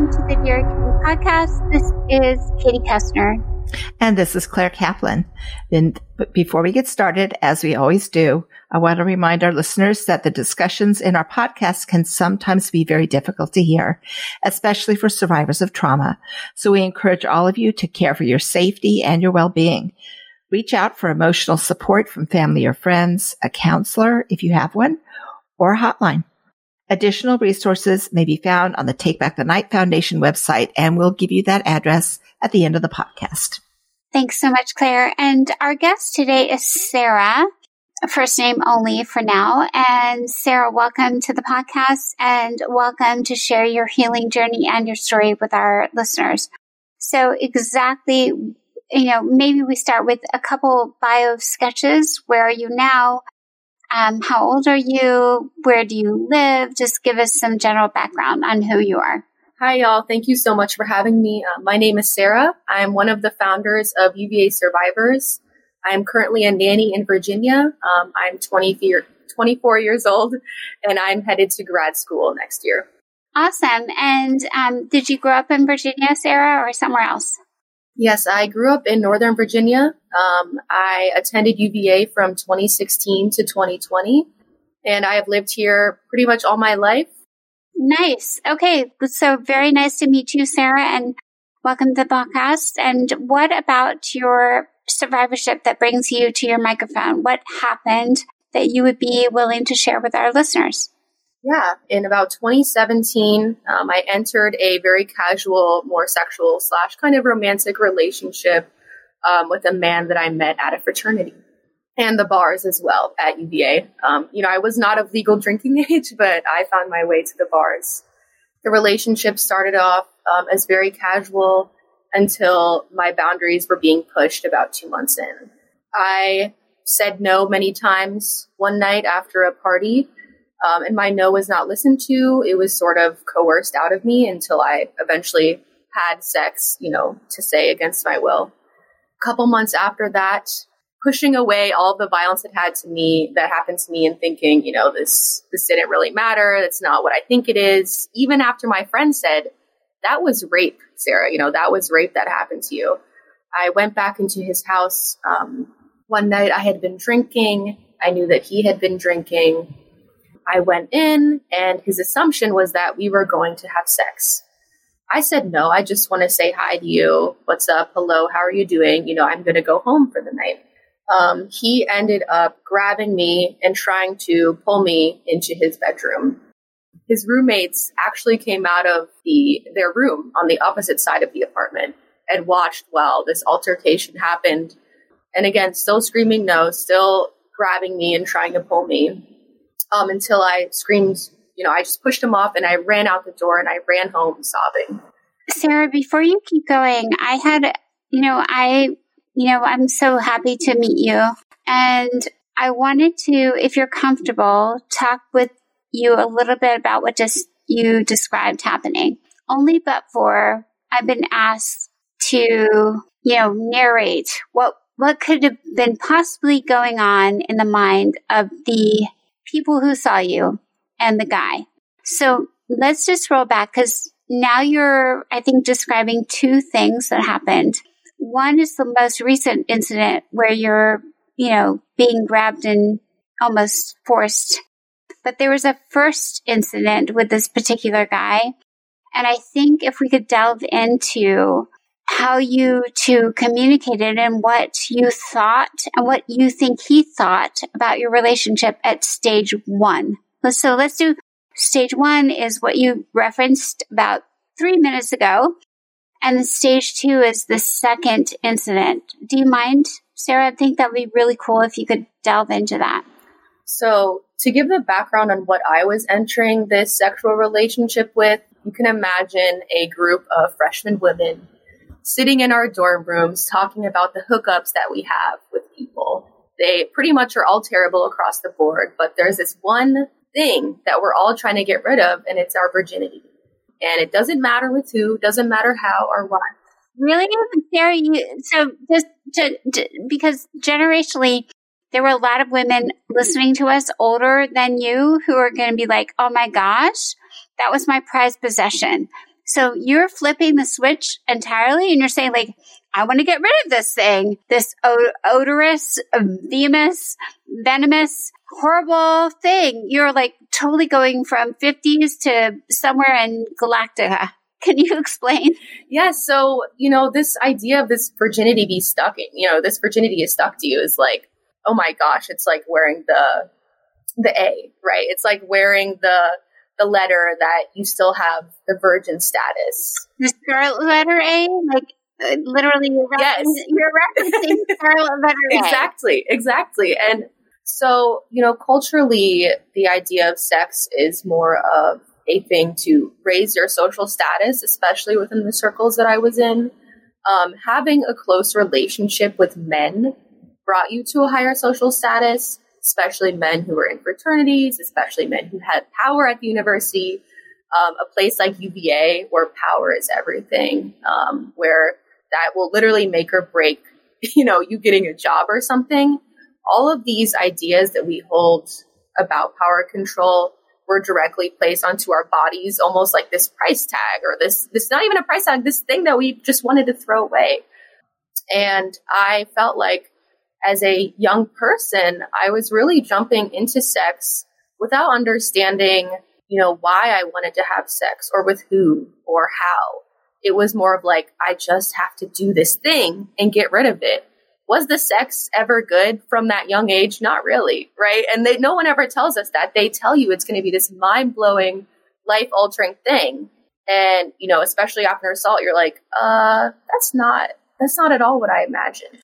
welcome to the Dear Katie podcast. This is Katie Koestner. And this is Claire Kaplan. Then, before we get started, as we always do, I want to remind our listeners that the discussions in our podcast can sometimes be very difficult to hear, especially for survivors of trauma. So we encourage all of you to care for your safety and your well-being. Reach out for emotional support from family or friends, a counselor if you have one, or a hotline. Additional resources may be found on the Take Back the Night Foundation website, and we'll give you that address at the end of the podcast. Thanks so much, Claire. And our guest today is Sarah, first name only for now. And Sarah, welcome to the podcast and welcome to share your healing journey and your story with our listeners. So exactly, you know, maybe we start with a couple bio sketches. Where are you now? Um, how old are you? Where do you live? Just give us some general background on who you are. Hi, y'all. Thank you so much for having me. Uh, my name is Sarah. I'm one of the founders of UVA Survivors. I'm currently a nanny in Virginia. Um, I'm 20 24 years old, and I'm headed to grad school next year. Awesome. And um, did you grow up in Virginia, Sarah, or somewhere else? Yes, I grew up in Northern Virginia. Um, I attended UVA from 2016 to 2020, and I have lived here pretty much all my life. Nice. Okay. So very nice to meet you, Sarah, and welcome to the podcast. And what about your survivorship that brings you to your microphone? What happened that you would be willing to share with our listeners? Yeah, in about 2017, um, I entered a very casual, more sexual slash kind of romantic relationship um, with a man that I met at a fraternity and the bars as well at UVA. Um, you know, I was not of legal drinking age, but I found my way to the bars. The relationship started off um, as very casual until my boundaries were being pushed about two months in. I said no many times one night after a party um, and my no was not listened to. It was sort of coerced out of me until I eventually had sex, you know, to say against my will. A couple months after that, pushing away all the violence that had to me that happened to me and thinking, you know, this this didn't really matter. That's not what I think it is. Even after my friend said, that was rape, Sarah, you know, that was rape that happened to you. I went back into his house. Um, one night I had been drinking. I knew that he had been drinking. I went in, and his assumption was that we were going to have sex. I said, No, I just want to say hi to you. What's up? Hello, how are you doing? You know, I'm going to go home for the night. Um, he ended up grabbing me and trying to pull me into his bedroom. His roommates actually came out of the their room on the opposite side of the apartment and watched while this altercation happened. And again, still screaming no, still grabbing me and trying to pull me um, until I screamed, you know, I just pushed him off and I ran out the door and I ran home sobbing. Sarah, before you keep going, I had, you know, I, you know, I'm so happy to meet you. And I wanted to, if you're comfortable, talk with you a little bit about what just you described happening. Only but for I've been asked to, you know, narrate what what could have been possibly going on in the mind of the people who saw you and the guy. So let's just roll back because now you're, I think, describing two things that happened. One is the most recent incident where you're, you know, being grabbed and almost forced. But there was a first incident with this particular guy. And I think if we could delve into how you two communicated and what you thought and what you think he thought about your relationship at stage one. So let's do stage one is what you referenced about three minutes ago. And stage two is the second incident. Do you mind, Sarah? I think that would be really cool if you could delve into that. So, to give the background on what I was entering this sexual relationship with, you can imagine a group of freshman women sitting in our dorm rooms talking about the hookups that we have with people. They pretty much are all terrible across the board, but there's this one thing that we're all trying to get rid of, and it's our virginity. And it doesn't matter with who, doesn't matter how or what. Really, Sarah? You so just to, to, because generationally, there were a lot of women listening to us older than you who are going to be like, "Oh my gosh, that was my prized possession." So you're flipping the switch entirely and you're saying like, I want to get rid of this thing, this odorous, um, venomous, venomous, horrible thing. You're like totally going from 50s to somewhere in Galactica. Can you explain? Yeah, so, you know, this idea of this virginity be stuck in, you know, this virginity is stuck to you is like, oh my gosh, it's like wearing the the A, right? It's like wearing the the letter that you still have the virgin status. The scarlet letter A, like uh, literally, you're, yes. you're referencing scarlet letter A. Exactly, exactly. And so, you know, culturally, the idea of sex is more of a thing to raise your social status, especially within the circles that I was in. Um, having a close relationship with men brought you to a higher social status, especially men who were in fraternities, especially men who had power at the university. Um, a place like UVA where power is everything, um, where that will literally make or break, you know, you getting a job or something. All of these ideas that we hold about power control were directly placed onto our bodies, almost like this price tag or this, this not even a price tag, this thing that we just wanted to throw away. And I felt like as a young person, I was really jumping into sex without understanding, you know, why I wanted to have sex or with who or how. It was more of like, I just have to do this thing and get rid of it was the sex ever good from that young age? Not really, right? And they, no one ever tells us that. They tell you it's going to be this mind blowing, life altering thing. And, you know, especially after assault, you're like, uh, that's not, that's not at all what I imagined.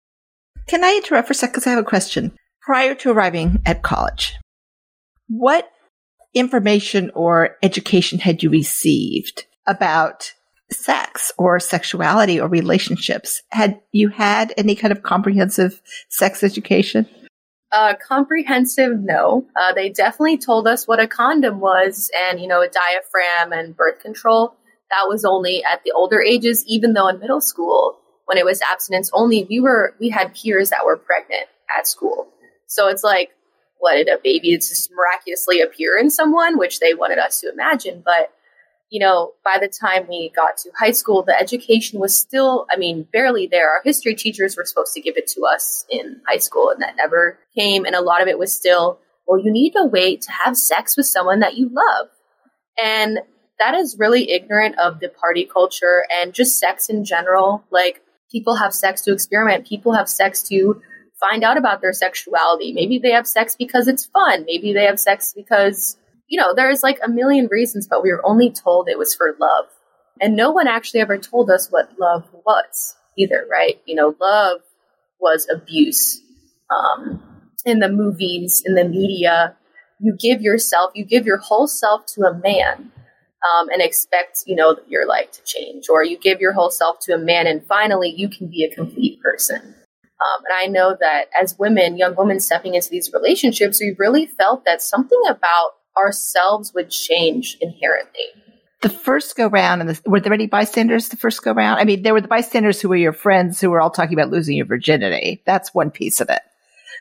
Can I interrupt for a second? Because I have a question. Prior to arriving at college, what information or education had you received about sex or sexuality or relationships. Had you had any kind of comprehensive sex education? Uh, comprehensive, no. Uh, they definitely told us what a condom was and, you know, a diaphragm and birth control. That was only at the older ages, even though in middle school, when it was abstinence only, we were, we had peers that were pregnant at school. So it's like, what did a baby just miraculously appear in someone, which they wanted us to imagine. But you know, by the time we got to high school, the education was still, I mean, barely there. Our history teachers were supposed to give it to us in high school, and that never came. And a lot of it was still, well, you need to wait to have sex with someone that you love. And that is really ignorant of the party culture and just sex in general. Like, people have sex to experiment, people have sex to find out about their sexuality. Maybe they have sex because it's fun, maybe they have sex because you know, there's like a million reasons, but we were only told it was for love. And no one actually ever told us what love was either, right? You know, love was abuse. Um, in the movies, in the media, you give yourself, you give your whole self to a man um, and expect, you know, your life to change. Or you give your whole self to a man and finally you can be a complete person. Um, and I know that as women, young women stepping into these relationships, we really felt that something about ourselves would change inherently. The first go round, and the, were there any bystanders the first go round? I mean, there were the bystanders who were your friends who were all talking about losing your virginity. That's one piece of it.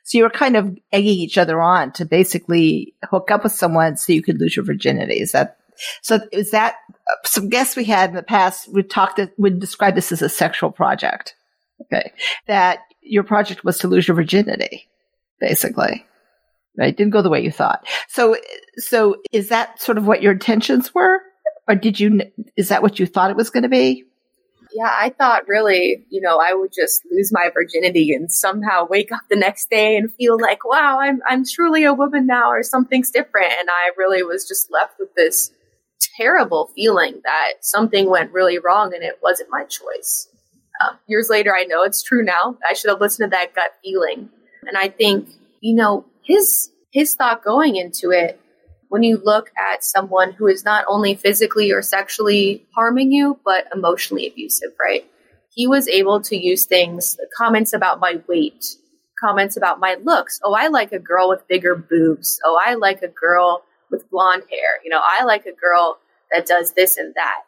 So you were kind of egging each other on to basically hook up with someone so you could lose your virginity. Is that so? Is that uh, some guests we had in the past would talk that would describe this as a sexual project? Okay, that your project was to lose your virginity, basically right? Didn't go the way you thought. So, so is that sort of what your intentions were? Or did you, is that what you thought it was going to be? Yeah, I thought really, you know, I would just lose my virginity and somehow wake up the next day and feel like, wow, I'm, I'm truly a woman now or something's different. And I really was just left with this terrible feeling that something went really wrong and it wasn't my choice. Um, years later, I know it's true now. I should have listened to that gut feeling. And I think, you know, his his thought going into it when you look at someone who is not only physically or sexually harming you but emotionally abusive right he was able to use things comments about my weight comments about my looks oh i like a girl with bigger boobs oh i like a girl with blonde hair you know i like a girl that does this and that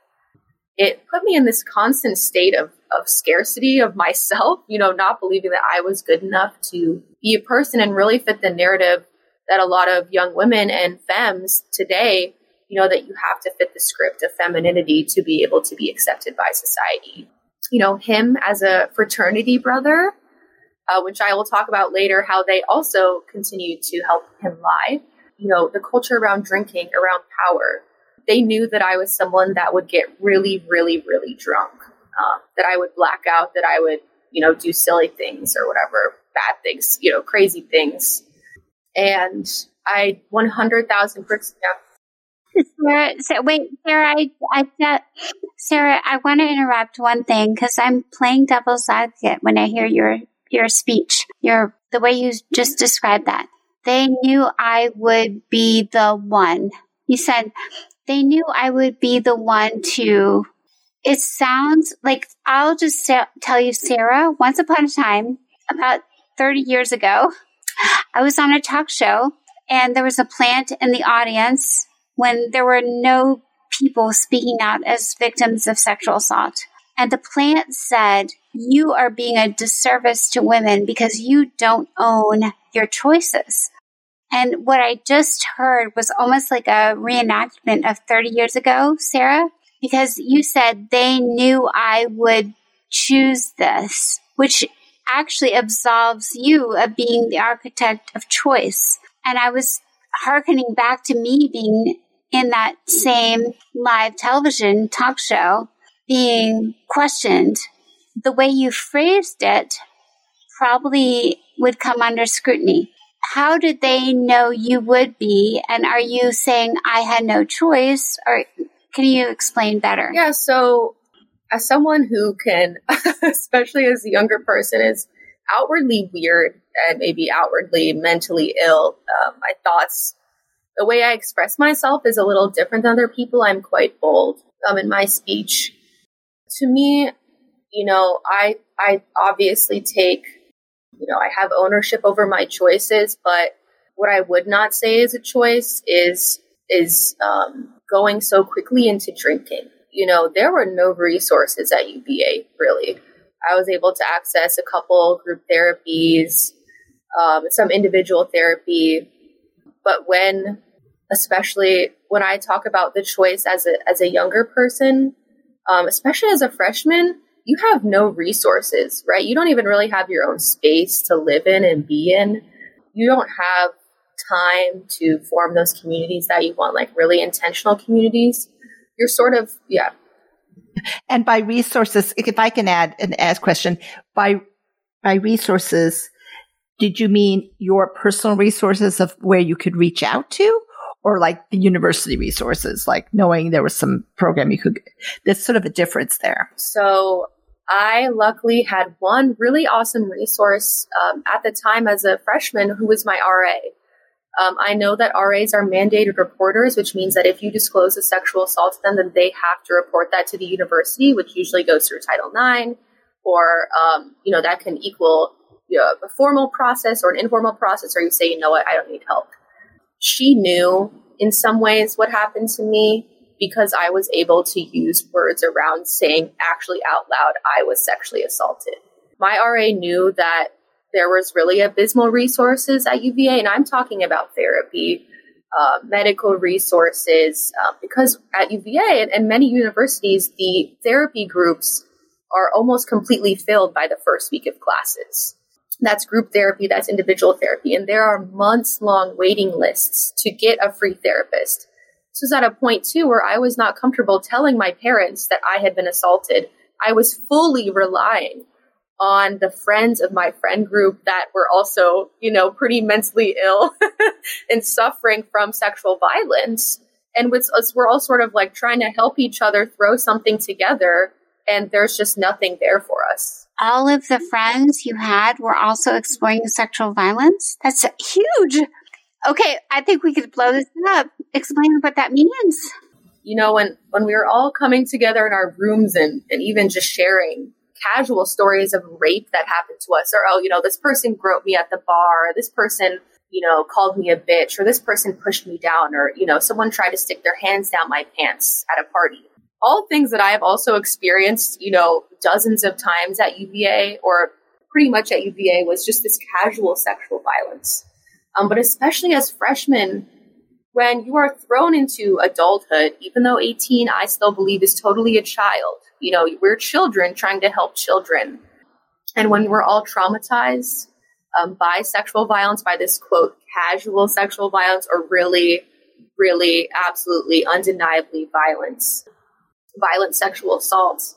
it put me in this constant state of, of scarcity of myself, you know, not believing that I was good enough to be a person and really fit the narrative that a lot of young women and femmes today you know, that you have to fit the script of femininity to be able to be accepted by society. You know, him as a fraternity brother, uh, which I will talk about later, how they also continued to help him lie. You know, the culture around drinking, around power. They knew that I was someone that would get really, really, really drunk, uh, that I would black out, that I would, you know, do silly things or whatever, bad things, you know, crazy things. And I 100,000 percent. Sarah, so wait, Sarah, I, I, Sarah, I want to interrupt one thing because I'm playing devil's advocate when I hear your your speech, your the way you just described that. They knew I would be the one. You said they knew I would be the one to. It sounds like I'll just tell you, Sarah. Once upon a time, about thirty years ago, I was on a talk show and there was a plant in the audience when there were no people speaking out as victims of sexual assault. And the plant said, You are being a disservice to women because you don't own your choices. And what I just heard was almost like a reenactment of 30 years ago, Sarah, because you said they knew I would choose this, which actually absolves you of being the architect of choice. And I was hearkening back to me being in that same live television talk show being questioned. The way you phrased it probably would come under scrutiny. How did they know you would be? And are you saying I had no choice? Or can you explain better? Yeah, so as someone who can, especially as a younger person, is outwardly weird and maybe outwardly mentally ill, um, my thoughts the way I express myself is a little different than other people. I'm quite bold um, in my speech. To me, you know, I I obviously take, you know, I have ownership over my choices, but what I would not say is a choice is is um, going so quickly into drinking. You know, there were no resources at UVA really. I was able to access a couple group therapies, um, some individual therapy, but when especially when I talk about the choice as a as a younger person, um, especially as a freshman, you have no resources, right? You don't even really have your own space to live in and be in. You don't have time to form those communities that you want, like really intentional communities. You're sort of, yeah. And by resources, if I can add an ask question, by by resources, did you mean your personal resources of where you could reach out to? or like the university resources, like knowing there was some program you could, there's sort of a difference there. So I luckily had one really awesome resource um, at the time as a freshman who was my RA. Um, I know that RAs are mandated reporters, which means that if you disclose a sexual assault to them, then they have to report that to the university, which usually goes through Title IX, or um, you know that can equal you know, a formal process or an informal process, or you say, you know what, I don't need help. She knew in some ways what happened to me because I was able to use words around saying actually out loud, I was sexually assaulted. My RA knew that there was really abysmal resources at UVA, and I'm talking about therapy, uh, medical resources, uh, because at UVA and, and many universities, the therapy groups are almost completely filled by the first week of classes. That's group therapy, that's individual therapy. And there are months long waiting lists to get a free therapist. This was at a point too where I was not comfortable telling my parents that I had been assaulted. I was fully relying on the friends of my friend group that were also, you know, pretty mentally ill and suffering from sexual violence. And with us, we're all sort of like trying to help each other throw something together. And there's just nothing there for us all of the friends you had were also exploring sexual violence? That's huge. Okay, I think we could blow this up. Explain what that means. You know, when, when we were all coming together in our rooms and, and even just sharing casual stories of rape that happened to us, or, oh, you know, this person groped me at the bar, or this person, you know, called me a bitch, or this person pushed me down, or, you know, someone tried to stick their hands down my pants at a party all things that I have also experienced, you know, dozens of times at UVA or pretty much at UVA was just this casual sexual violence. Um, but especially as freshmen, when you are thrown into adulthood, even though 18, I still believe is totally a child. You know, we're children trying to help children. And when we're all traumatized um, by sexual violence, by this quote, casual sexual violence, or really, really, absolutely, undeniably violence, violent sexual assaults,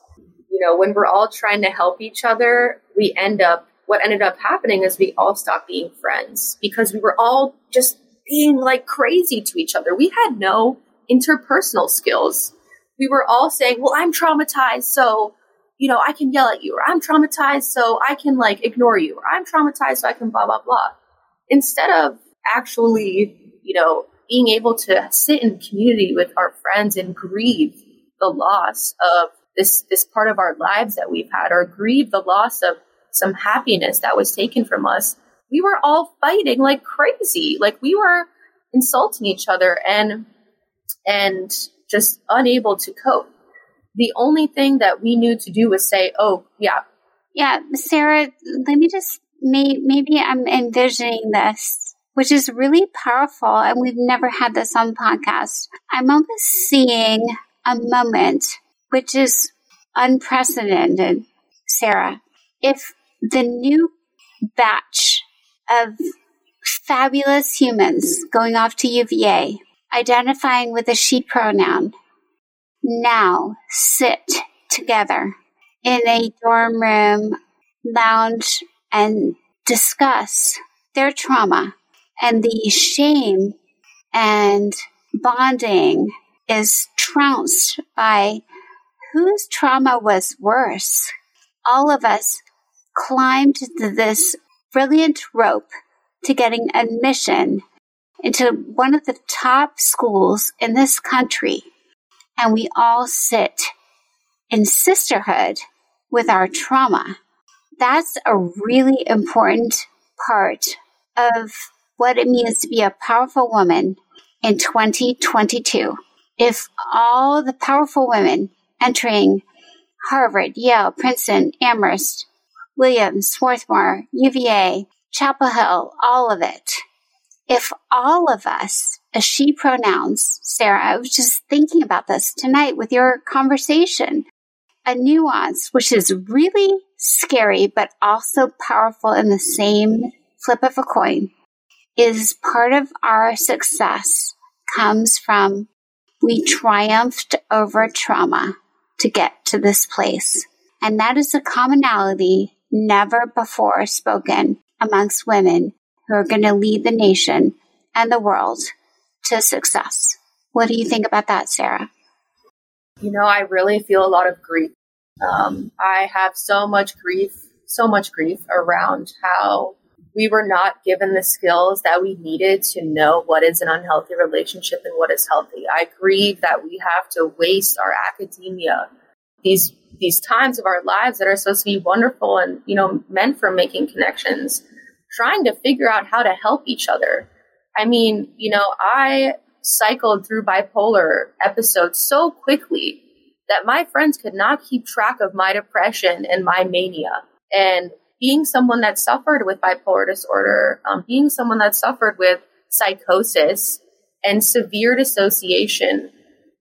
you know, when we're all trying to help each other, we end up, what ended up happening is we all stopped being friends because we were all just being like crazy to each other. We had no interpersonal skills. We were all saying, well, I'm traumatized, so, you know, I can yell at you, or I'm traumatized, so I can like ignore you, or I'm traumatized, so I can blah, blah, blah. Instead of actually, you know, being able to sit in community with our friends and grieve the loss of this this part of our lives that we've had or grieve the loss of some happiness that was taken from us we were all fighting like crazy. Like we were insulting each other and and just unable to cope. The only thing that we knew to do was say oh yeah. Yeah sarah let me just may, maybe i'm envisioning this which is really powerful and we've never had this on podcast. I'm almost seeing a moment which is unprecedented, Sarah. If the new batch of fabulous humans going off to UVA, identifying with a she pronoun, now sit together in a dorm room, lounge, and discuss their trauma and the shame and bonding is trounced by whose trauma was worse? All of us climbed this brilliant rope to getting admission into one of the top schools in this country. And we all sit in sisterhood with our trauma. That's a really important part of what it means to be a powerful woman in 2022. If all the powerful women entering Harvard, Yale, Princeton, Amherst, Williams, Swarthmore, UVA, Chapel Hill, all of it. If all of us, as she pronouns, Sarah, I was just thinking about this tonight with your conversation, a nuance which is really scary but also powerful in the same flip of a coin is part of our success comes from we triumphed over trauma to get to this place. And that is a commonality never before spoken amongst women who are going to lead the nation and the world to success. What do you think about that, Sarah? You know, I really feel a lot of grief. Um, I have so much grief, so much grief around how we were not given the skills that we needed to know what is an unhealthy relationship and what is healthy. I grieve that we have to waste our academia, these these times of our lives that are supposed to be wonderful and you know meant for making connections, trying to figure out how to help each other. I mean, you know, I cycled through bipolar episodes so quickly that my friends could not keep track of my depression and my mania. And being someone that suffered with bipolar disorder, um, being someone that suffered with psychosis and severe dissociation,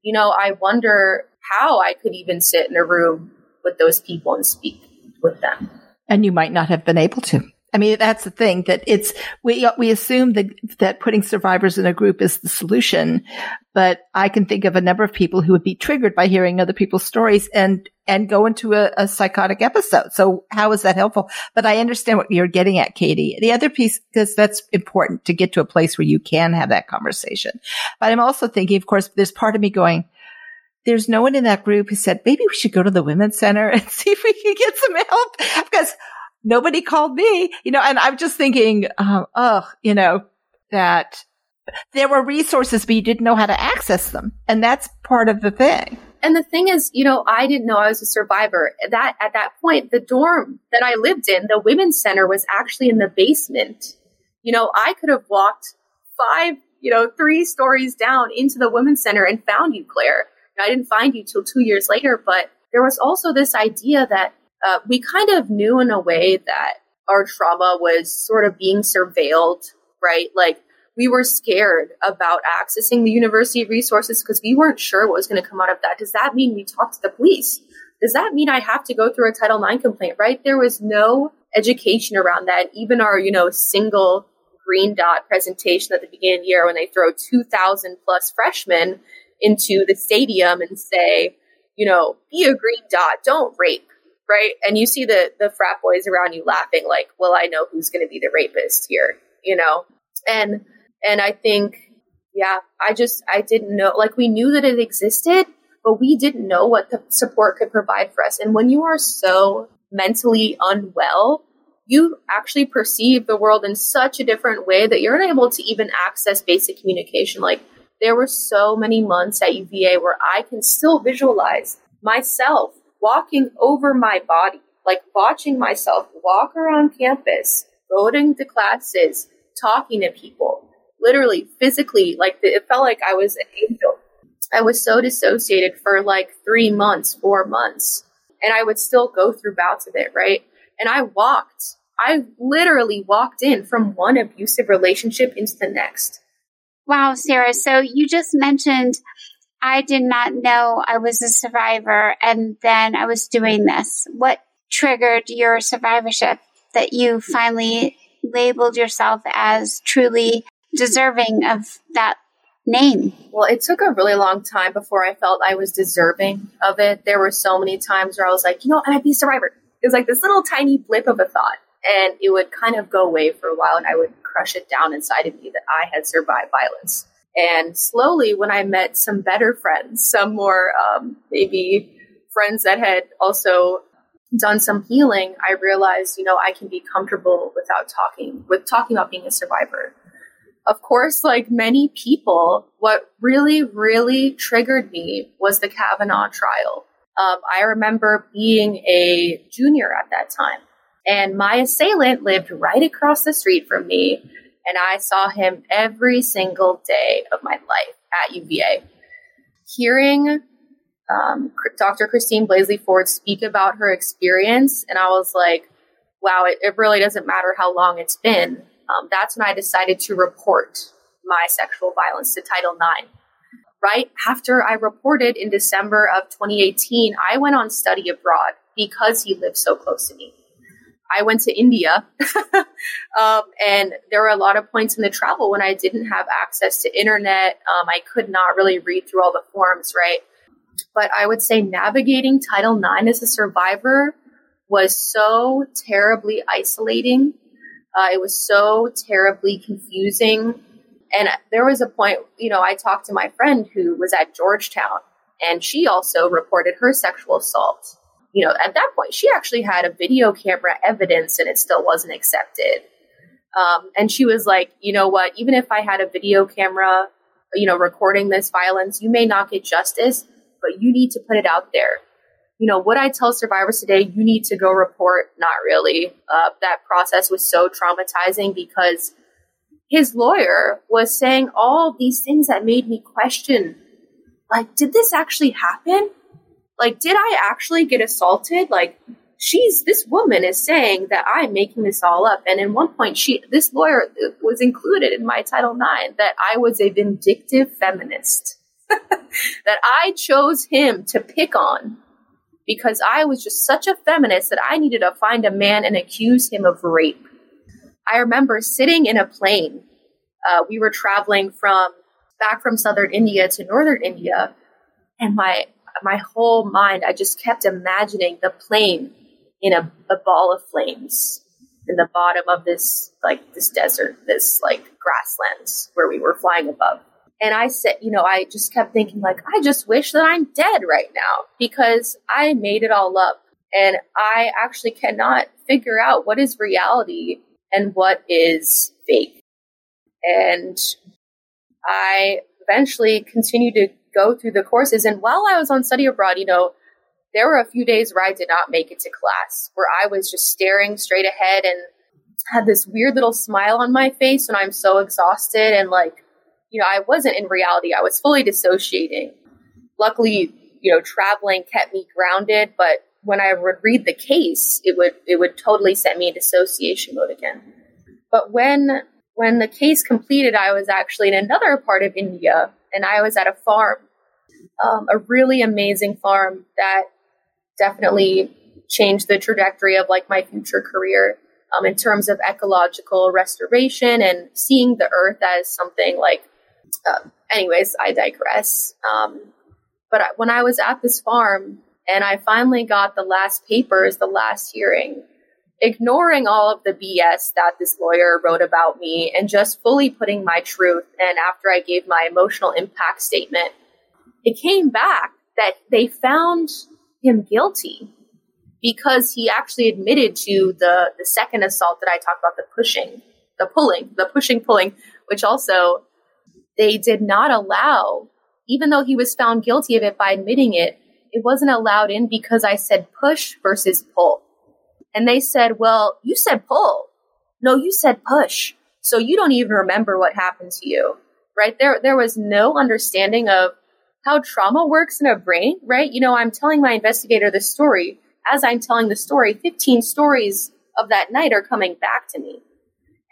you know, I wonder how I could even sit in a room with those people and speak with them. And you might not have been able to. I mean, that's the thing that it's, we, we assume that, that putting survivors in a group is the solution, but I can think of a number of people who would be triggered by hearing other people's stories and, and go into a, a psychotic episode. So how is that helpful? But I understand what you're getting at, Katie. The other piece, because that's important to get to a place where you can have that conversation. But I'm also thinking, of course, there's part of me going, there's no one in that group who said, maybe we should go to the women's center and see if we can get some help because nobody called me, you know, and I'm just thinking, oh, you know, that there were resources, but you didn't know how to access them. And that's part of the thing. And the thing is, you know, I didn't know I was a survivor. That at that point, the dorm that I lived in, the women's center was actually in the basement. You know, I could have walked five, you know, three stories down into the women's center and found you, Claire. I didn't find you till two years later, but there was also this idea that uh, we kind of knew in a way that our trauma was sort of being surveilled, right? Like we were scared about accessing the university resources because we weren't sure what was going to come out of that. Does that mean we talk to the police? Does that mean I have to go through a Title IX complaint, right? There was no education around that. Even our, you know, single green dot presentation at the beginning of the year when they throw 2,000 plus freshmen into the stadium and say, you know, be a green dot, don't rape, right? And you see the the frat boys around you laughing, like, well, I know who's going to be the rapist here, you know, and and I think, yeah, I just I didn't know, like, we knew that it existed, but we didn't know what the support could provide for us. And when you are so mentally unwell, you actually perceive the world in such a different way that you're unable to even access basic communication. Like there were so many months at UVA where I can still visualize myself walking over my body, like watching myself walk around campus, going to classes, talking to people, literally physically, like it felt like I was an angel. I was so dissociated for like three months, four months, and I would still go through bouts of it, right? And I walked I literally walked in from one abusive relationship into the next. Wow, Sarah. So you just mentioned I did not know I was a survivor and then I was doing this. What triggered your survivorship that you finally labeled yourself as truly deserving of that name? Well, it took a really long time before I felt I was deserving of it. There were so many times where I was like, you know, I'd be a survivor. It was like this little tiny blip of a thought and it would kind of go away for a while and I would crush it down inside of me that I had survived violence. And slowly, when I met some better friends, some more um, maybe friends that had also done some healing, I realized, you know, I can be comfortable without talking, with talking about being a survivor. Of course, like many people, what really, really triggered me was the Kavanaugh trial. Um, I remember being a junior at that time and my assailant lived right across the street from me. And I saw him every single day of my life at UVA. Hearing um, Dr. Christine Blasey Ford speak about her experience, and I was like, wow, it, it really doesn't matter how long it's been. Um, that's when I decided to report my sexual violence to Title IX. Right after I reported in December of 2018, I went on study abroad because he lived so close to me. I went to India, um, and there were a lot of points in the travel when I didn't have access to internet. Um, I could not really read through all the forms, right? But I would say navigating Title IX as a survivor was so terribly isolating. Uh, it was so terribly confusing. And there was a point, you know, I talked to my friend who was at Georgetown, and she also reported her sexual assault you know, at that point, she actually had a video camera evidence and it still wasn't accepted. Um, and she was like, you know what, even if I had a video camera, you know, recording this violence, you may not get justice, but you need to put it out there. You know, what I tell survivors today, you need to go report. Not really. Uh, that process was so traumatizing because his lawyer was saying all these things that made me question like, did this actually happen? Like, did I actually get assaulted? Like, she's this woman is saying that I'm making this all up. And in one point, she this lawyer was included in my Title IX that I was a vindictive feminist. that I chose him to pick on because I was just such a feminist that I needed to find a man and accuse him of rape. I remember sitting in a plane. Uh, we were traveling from back from southern India to northern India, and my my whole mind, I just kept imagining the plane in a, a ball of flames in the bottom of this like this desert, this like grasslands where we were flying above. And I said, you know, I just kept thinking like, I just wish that I'm dead right now because I made it all up. And I actually cannot figure out what is reality and what is fake. And I eventually continued to go through the courses. And while I was on study abroad, you know, there were a few days where I did not make it to class, where I was just staring straight ahead and had this weird little smile on my face when I'm so exhausted and like, you know, I wasn't in reality. I was fully dissociating. Luckily, you know, traveling kept me grounded, but when I would read the case, it would it would totally set me in dissociation mode again. But when when the case completed, I was actually in another part of India and I was at a farm, um, a really amazing farm that definitely changed the trajectory of like my future career um, in terms of ecological restoration and seeing the earth as something like, uh, anyways, I digress. Um, but when I was at this farm and I finally got the last papers, the last hearing, ignoring all of the BS that this lawyer wrote about me and just fully putting my truth. And after I gave my emotional impact statement, it came back that they found him guilty because he actually admitted to the, the second assault that I talked about, the pushing, the pulling, the pushing, pulling, which also they did not allow, even though he was found guilty of it by admitting it, it wasn't allowed in because I said push versus pull. And they said, well, you said pull. No, you said push. So you don't even remember what happened to you, right? There, there was no understanding of how trauma works in a brain, right? You know, I'm telling my investigator the story. As I'm telling the story, 15 stories of that night are coming back to me.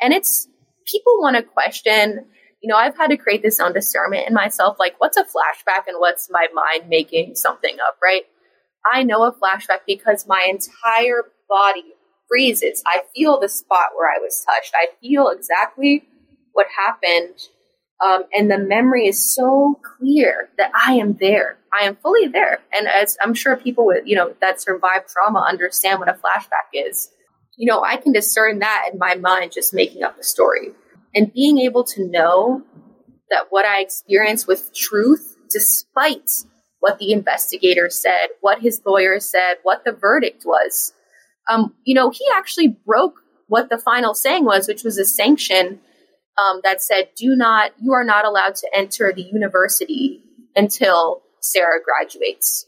And it's people want to question, you know, I've had to create this own discernment in myself, like what's a flashback and what's my mind making something up, right? I know a flashback because my entire body freezes. I feel the spot where I was touched. I feel exactly what happened. Um, and the memory is so clear that I am there. I am fully there. And as I'm sure people with, you know, that survived trauma understand what a flashback is, you know, I can discern that in my mind just making up the story. And being able to know that what I experienced with truth, despite what the investigator said, what his lawyer said, what the verdict was, um, you know, he actually broke what the final saying was, which was a sanction um, that said, "Do not, you are not allowed to enter the university until Sarah graduates."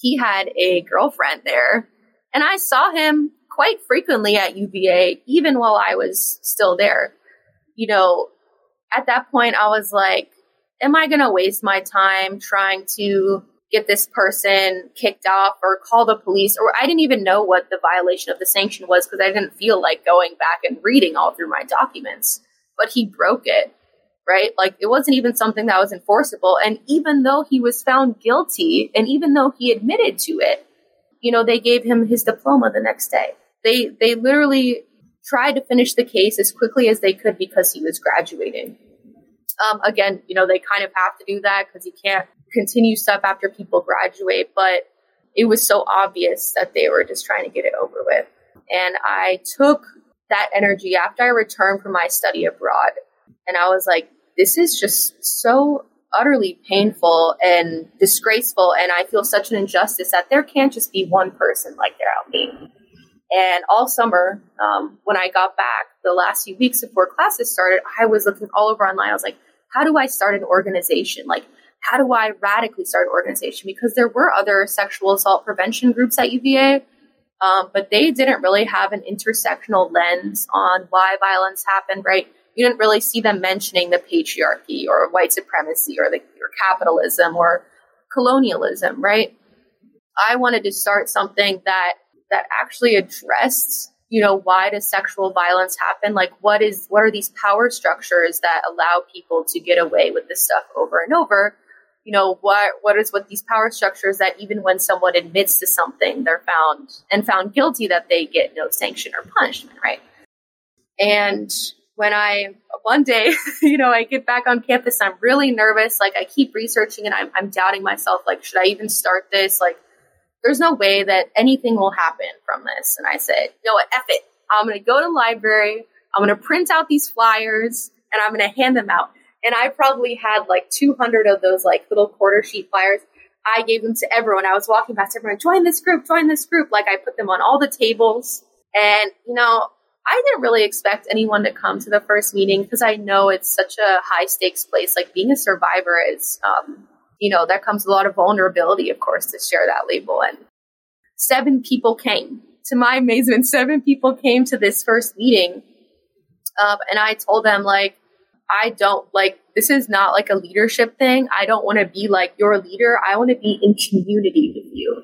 He had a girlfriend there, and I saw him quite frequently at UVA, even while I was still there. You know, at that point, I was like, "Am I going to waste my time trying to?" get this person kicked off or call the police or I didn't even know what the violation of the sanction was because I didn't feel like going back and reading all through my documents. But he broke it, right? Like it wasn't even something that was enforceable. And even though he was found guilty and even though he admitted to it, you know, they gave him his diploma the next day. They they literally tried to finish the case as quickly as they could because he was graduating. Um, again, you know, they kind of have to do that because you can't continue stuff after people graduate, but it was so obvious that they were just trying to get it over with. And I took that energy after I returned from my study abroad. And I was like, this is just so utterly painful and disgraceful. And I feel such an injustice that there can't just be one person like there out me. And all summer, um, when I got back, the last few weeks before classes started, I was looking all over online. I was like, how do I start an organization? Like, how do I radically start an organization? Because there were other sexual assault prevention groups at UVA, um, but they didn't really have an intersectional lens on why violence happened, right? You didn't really see them mentioning the patriarchy or white supremacy or the or capitalism or colonialism, right? I wanted to start something that that actually addressed, you know, why does sexual violence happen? Like what is what are these power structures that allow people to get away with this stuff over and over? You know what what is with these power structures that even when someone admits to something they're found and found guilty that they get no sanction or punishment right? And when i one day you know i get back on campus i'm really nervous like i keep researching and i'm, I'm doubting myself like should i even start this? Like there's no way that anything will happen from this. And i said you know what F it. I'm going to go to library i'm going to print out these flyers and i'm going to hand them out and I probably had like 200 of those like little quarter sheet flyers. I gave them to everyone. I was walking past everyone, join this group, join this group. Like I put them on all the tables. And, you know, I didn't really expect anyone to come to the first meeting because I know it's such a high stakes place. Like being a survivor is, um, you know, that comes a lot of vulnerability, of course, to share that label. And seven people came. To my amazement, seven people came to this first meeting. Um, and I told them, like, I don't like this is not like a leadership thing. I don't want to be like your leader. I want to be in community with you.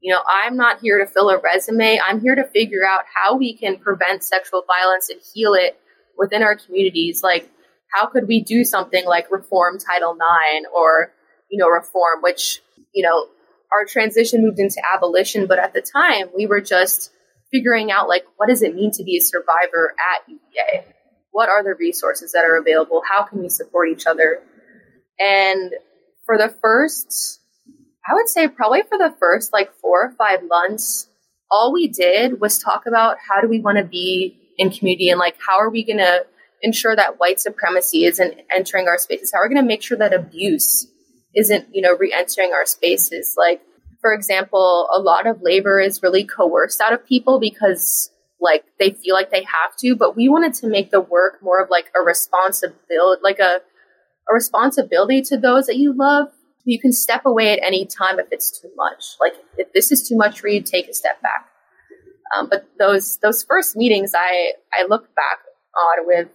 You know, I'm not here to fill a resume. I'm here to figure out how we can prevent sexual violence and heal it within our communities. Like, how could we do something like reform Title IX or, you know, reform, which, you know, our transition moved into abolition, but at the time we were just figuring out like what does it mean to be a survivor at UVA? What are the resources that are available? How can we support each other? And for the first, I would say probably for the first like four or five months, all we did was talk about how do we want to be in community and like how are we going to ensure that white supremacy isn't entering our spaces? How are we going to make sure that abuse isn't, you know, re-entering our spaces? Like, for example, a lot of labor is really coerced out of people because like they feel like they have to, but we wanted to make the work more of like a responsibility, like a, a responsibility to those that you love. You can step away at any time if it's too much. Like if this is too much for you, take a step back. Um, but those those first meetings, I I look back on with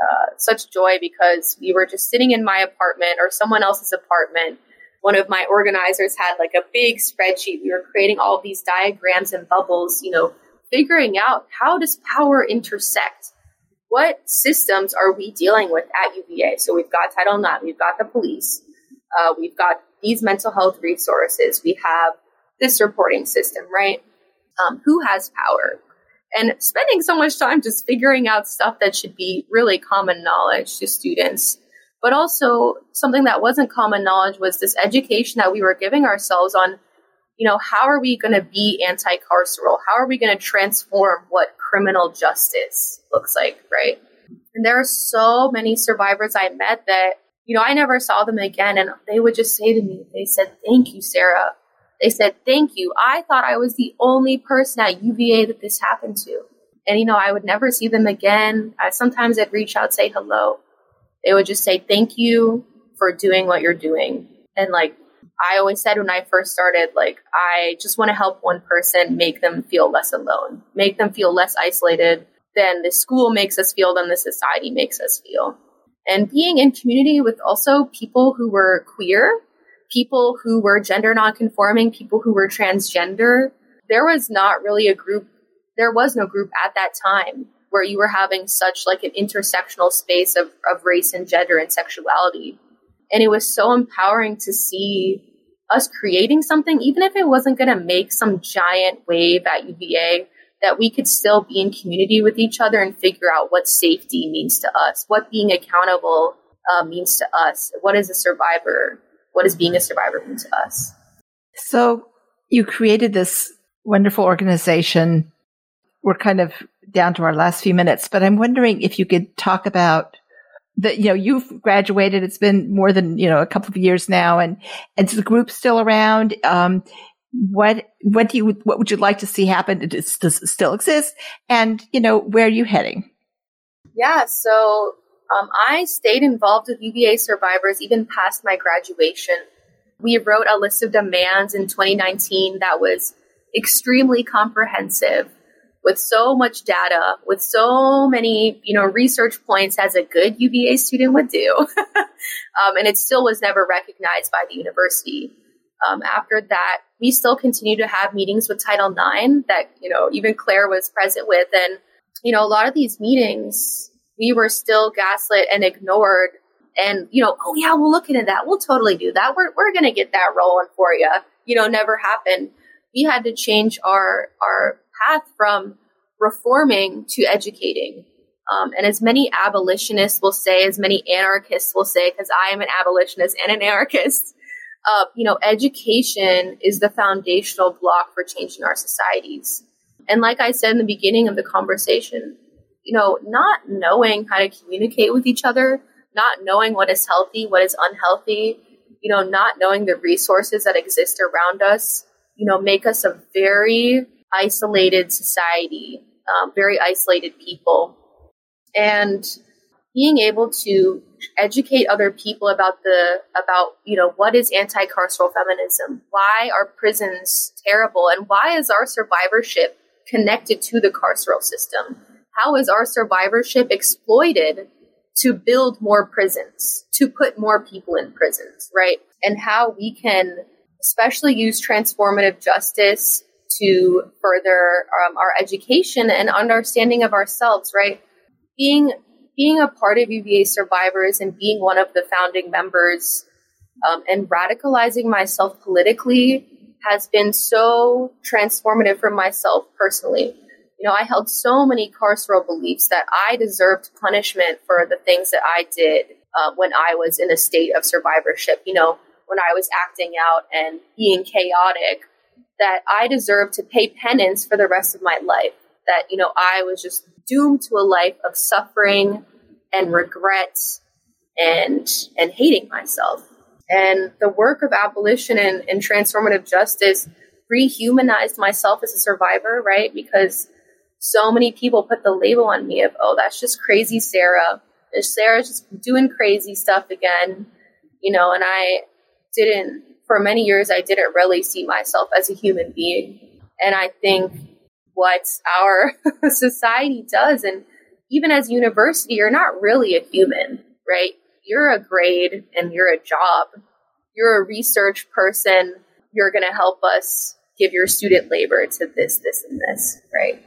uh, such joy because we were just sitting in my apartment or someone else's apartment. One of my organizers had like a big spreadsheet. We were creating all these diagrams and bubbles, you know, figuring out how does power intersect? What systems are we dealing with at UVA? So we've got Title IX, we've got the police, uh, we've got these mental health resources, we have this reporting system, right? Um, who has power? and spending so much time just figuring out stuff that should be really common knowledge to students. But also something that wasn't common knowledge was this education that we were giving ourselves on, you know, how are we going to be anti-carceral? How are we going to transform what criminal justice looks like, right? And there are so many survivors I met that, you know, I never saw them again and they would just say to me, they said, thank you, Sarah they said, Thank you. I thought I was the only person at UVA that this happened to. And, you know, I would never see them again. I, sometimes I'd reach out, say hello. They would just say, Thank you for doing what you're doing. And, like, I always said when I first started, like, I just want to help one person make them feel less alone, make them feel less isolated than the school makes us feel, than the society makes us feel. And being in community with also people who were queer people who were gender nonconforming, people who were transgender. There was not really a group, there was no group at that time where you were having such like an intersectional space of, of race and gender and sexuality. And it was so empowering to see us creating something, even if it wasn't going to make some giant wave at UVA, that we could still be in community with each other and figure out what safety means to us, what being accountable uh, means to us, what is a survivor, what does being a survivor mean to us? So you created this wonderful organization. We're kind of down to our last few minutes, but I'm wondering if you could talk about that. You know, you've graduated. It's been more than you know a couple of years now, and and the group's still around. Um, what what do you what would you like to see happen? Does, does it still exist? And you know, where are you heading? Yeah, so um, I stayed involved with UVA survivors even past my graduation. We wrote a list of demands in 2019 that was extremely comprehensive with so much data, with so many, you know, research points as a good UVA student would do. um, and it still was never recognized by the university. Um, after that, we still continue to have meetings with Title IX that, you know, even Claire was present with. And, you know, a lot of these meetings, we were still gaslit and ignored. And, you know, oh yeah, we'll look into that. We'll totally do that. We're, we're going to get that rolling for you. You know, never happened. We had to change our, our path from reforming to educating. Um, and as many abolitionists will say, as many anarchists will say, because I am an abolitionist and an anarchist, uh, you know, education is the foundational block for changing our societies. And like I said in the beginning of the conversation, you know, not knowing how to communicate with each other, not knowing what is healthy, what is unhealthy, you know, not knowing the resources that exist around us, you know, make us a very isolated society, um, very isolated people. And being able to educate other people about the about you know what is anti-carceral feminism why are prisons terrible and why is our survivorship connected to the carceral system how is our survivorship exploited to build more prisons, to put more people in prisons, right? And how we can especially use transformative justice to further um, our education and understanding of ourselves, right? Being being a part of UVA Survivors and being one of the founding members um, and radicalizing myself politically has been so transformative for myself personally. You know, I held so many carceral beliefs that I deserved punishment for the things that I did uh, when I was in a state of survivorship. You know, when I was acting out and being chaotic, that I deserved to pay penance for the rest of my life. That, you know, I was just doomed to a life of suffering and regret and and hating myself. And the work of abolition and, and transformative justice rehumanized myself as a survivor, right? Because so many people put the label on me of, oh, that's just crazy Sarah. Sarah's just doing crazy stuff again, you know, and I didn't, for many years, I didn't really see myself as a human being. And I think what our society does, and even as university, you're not really a human, right? You're a grade and you're a job. You're a research person. You're going to help us give your student labor to this, this, and this, right?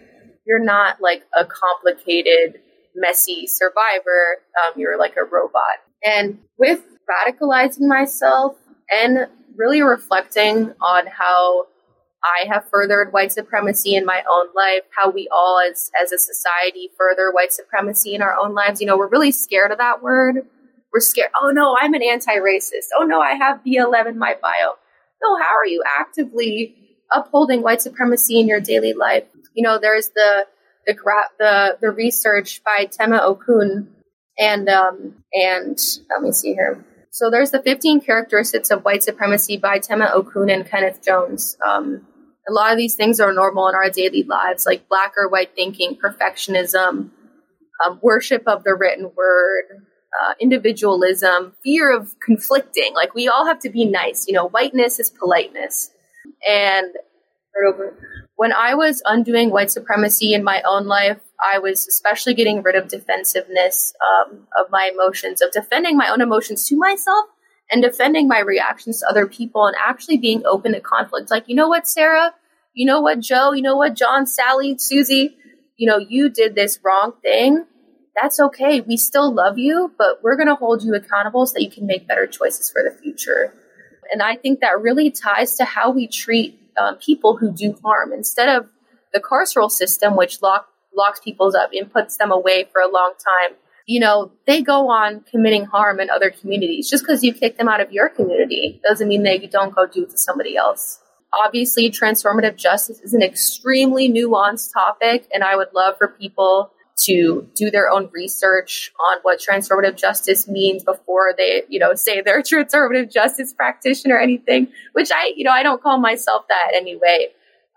You're not like a complicated, messy survivor. Um, you're like a robot. And with radicalizing myself and really reflecting on how I have furthered white supremacy in my own life, how we all as as a society further white supremacy in our own lives. You know, we're really scared of that word. We're scared. Oh no, I'm an anti-racist. Oh no, I have BLM in my bio. No, how are you actively upholding white supremacy in your daily life? You know, there's the the gra- the the research by Tema Okun and um and let me see here. So there's the 15 characteristics of white supremacy by Tema Okun and Kenneth Jones. Um, a lot of these things are normal in our daily lives, like black or white thinking, perfectionism, um, worship of the written word, uh, individualism, fear of conflicting. Like we all have to be nice. You know, whiteness is politeness. And when I was undoing white supremacy in my own life, I was especially getting rid of defensiveness um, of my emotions, of defending my own emotions to myself and defending my reactions to other people and actually being open to conflict. Like, you know what, Sarah? You know what, Joe? You know what, John, Sally, Susie? You know, you did this wrong thing. That's okay. We still love you, but we're going to hold you accountable so that you can make better choices for the future. And I think that really ties to how we treat um, people who do harm. Instead of the carceral system, which lock, locks people up and puts them away for a long time, you know, they go on committing harm in other communities. Just because you kick them out of your community doesn't mean they don't go do it to somebody else. Obviously, transformative justice is an extremely nuanced topic, and I would love for people to do their own research on what transformative justice means before they, you know, say they're a transformative justice practitioner or anything, which I, you know, I don't call myself that anyway.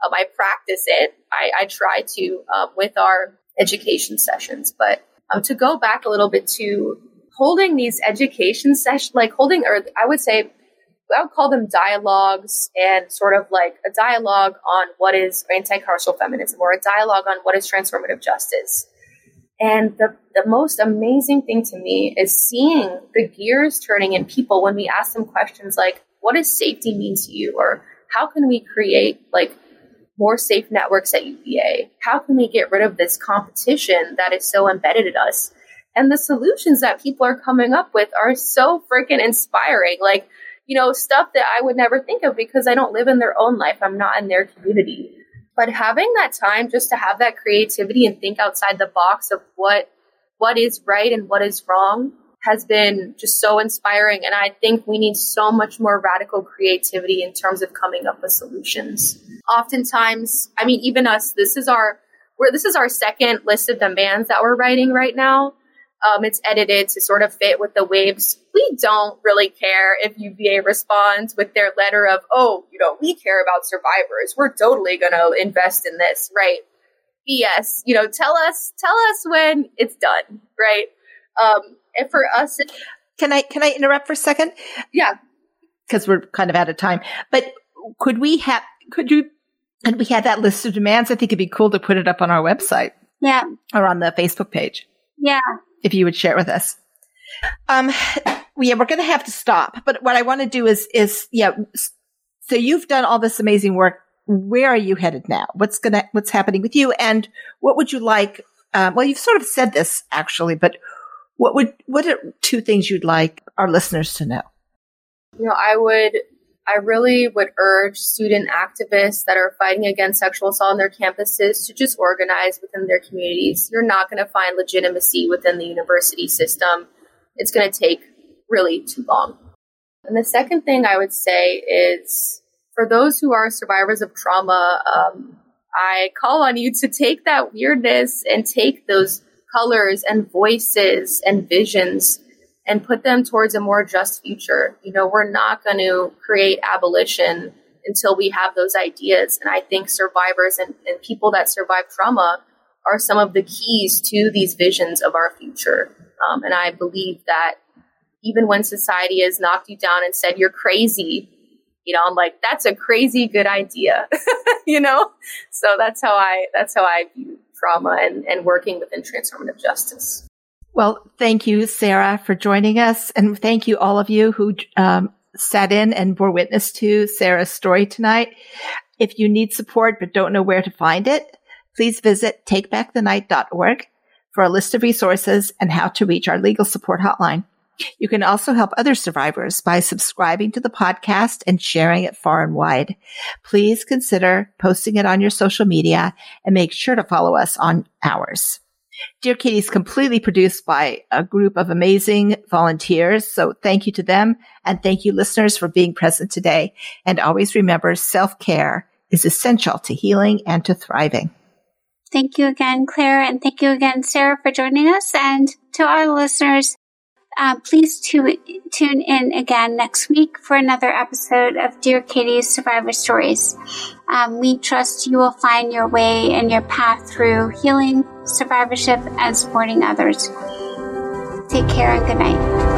Um, I practice it. I, I try to um, with our education sessions, but um, to go back a little bit to holding these education sessions, like holding, or I would say, I would call them dialogues and sort of like a dialogue on what is anti-carceral feminism or a dialogue on what is transformative justice. And the, the most amazing thing to me is seeing the gears turning in people when we ask them questions like, what does safety mean to you? Or how can we create like more safe networks at UVA? How can we get rid of this competition that is so embedded in us? And the solutions that people are coming up with are so freaking inspiring. Like, you know, stuff that I would never think of because I don't live in their own life. I'm not in their community. But having that time just to have that creativity and think outside the box of what what is right and what is wrong has been just so inspiring. And I think we need so much more radical creativity in terms of coming up with solutions. Oftentimes, I mean, even us, this is our, we're, this is our second list of demands that we're writing right now. Um, it's edited to sort of fit with the waves. We don't really care if UVA responds with their letter of, oh, you know, we care about survivors. We're totally going to invest in this, right? Yes, you know, tell us, tell us when it's done, right? Um, and for us, it, can I can I interrupt for a second? Yeah, because we're kind of out of time. But could we have? Could you? And we had that list of demands. I think it'd be cool to put it up on our website. Yeah, or on the Facebook page. Yeah, if you would share it with us. Um, yeah, we're going to have to stop. But what I want to do is is yeah. So you've done all this amazing work. Where are you headed now? What's gonna What's happening with you? And what would you like? Um, well, you've sort of said this actually, but what would what are two things you'd like our listeners to know? You know, I would I really would urge student activists that are fighting against sexual assault on their campuses to just organize within their communities. You're not going to find legitimacy within the university system. It's going to take really too long. And the second thing I would say is for those who are survivors of trauma, um, I call on you to take that weirdness and take those colors and voices and visions and put them towards a more just future. You know, we're not going to create abolition until we have those ideas. And I think survivors and, and people that survive trauma are some of the keys to these visions of our future. Um, and I believe that even when society has knocked you down and said you're crazy, you know, I'm like, that's a crazy good idea, you know? So that's how I, that's how I view trauma and, and working within transformative justice. Well, thank you, Sarah, for joining us. And thank you, all of you who um, sat in and bore witness to Sarah's story tonight. If you need support but don't know where to find it, please visit takebackthenight.org for a list of resources and how to reach our legal support hotline. You can also help other survivors by subscribing to the podcast and sharing it far and wide. Please consider posting it on your social media and make sure to follow us on ours. Dear Katie is completely produced by a group of amazing volunteers. So thank you to them. And thank you listeners for being present today. And always remember self care is essential to healing and to thriving. Thank you again, Claire. And thank you again, Sarah, for joining us. And to our listeners, uh, please to, tune in again next week for another episode of Dear Katie's Survivor Stories. Um, we trust you will find your way and your path through healing, survivorship, and supporting others. Take care and good night.